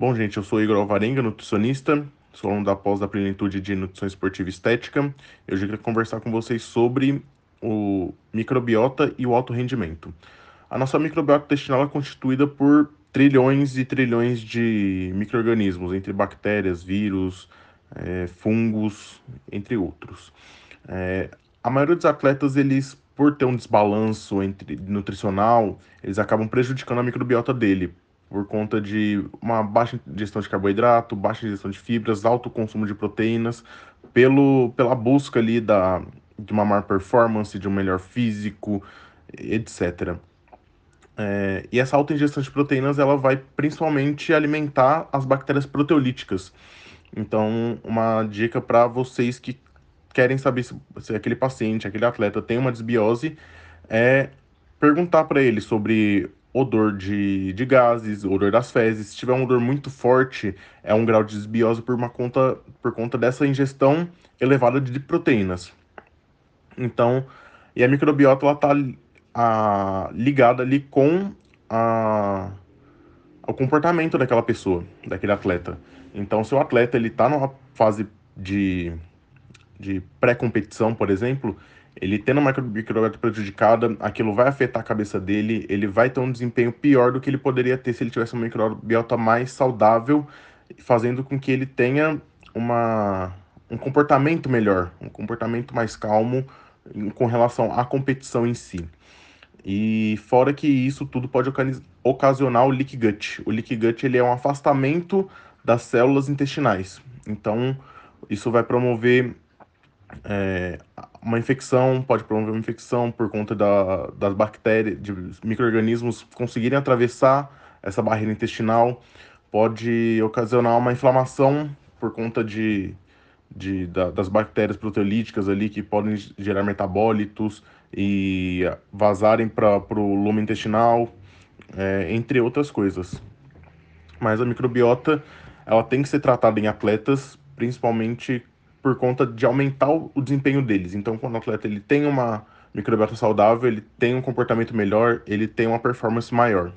Bom, gente, eu sou Igor Alvarenga, nutricionista, sou aluno da pós da Plenitude de Nutrição Esportiva e Estética. Eu queria conversar com vocês sobre o microbiota e o alto rendimento. A nossa microbiota intestinal é constituída por trilhões e trilhões de micro-organismos, entre bactérias, vírus, é, fungos, entre outros. É, a maioria dos atletas, eles, por ter um desbalanço entre nutricional, eles acabam prejudicando a microbiota dele, por conta de uma baixa ingestão de carboidrato, baixa ingestão de fibras, alto consumo de proteínas, pelo, pela busca ali da, de uma maior performance, de um melhor físico, etc. É, e essa alta ingestão de proteínas ela vai principalmente alimentar as bactérias proteolíticas. Então, uma dica para vocês que querem saber se, se aquele paciente, aquele atleta tem uma desbiose, é perguntar para ele sobre odor de, de gases, odor das fezes. Se tiver um odor muito forte, é um grau de desbiose por, uma conta, por conta dessa ingestão elevada de proteínas. Então, e a microbiota ela tá a, ligada ali com a, o comportamento daquela pessoa, daquele atleta. Então, se o atleta ele tá numa fase de, de pré-competição, por exemplo, ele tendo uma microbiota prejudicada, aquilo vai afetar a cabeça dele, ele vai ter um desempenho pior do que ele poderia ter se ele tivesse uma microbiota mais saudável, fazendo com que ele tenha uma, um comportamento melhor, um comportamento mais calmo com relação à competição em si. E fora que isso tudo pode ocasionar o leak gut. O leak gut ele é um afastamento das células intestinais. Então, isso vai promover é, uma infecção, pode promover uma infecção por conta da, das bactérias, de micro-organismos conseguirem atravessar essa barreira intestinal, pode ocasionar uma inflamação por conta de, de, da, das bactérias proteolíticas ali que podem gerar metabólitos e vazarem para o lume intestinal, é, entre outras coisas. Mas a microbiota ela tem que ser tratada em atletas, principalmente por conta de aumentar o desempenho deles. Então, quando o atleta ele tem uma microbiota saudável, ele tem um comportamento melhor, ele tem uma performance maior.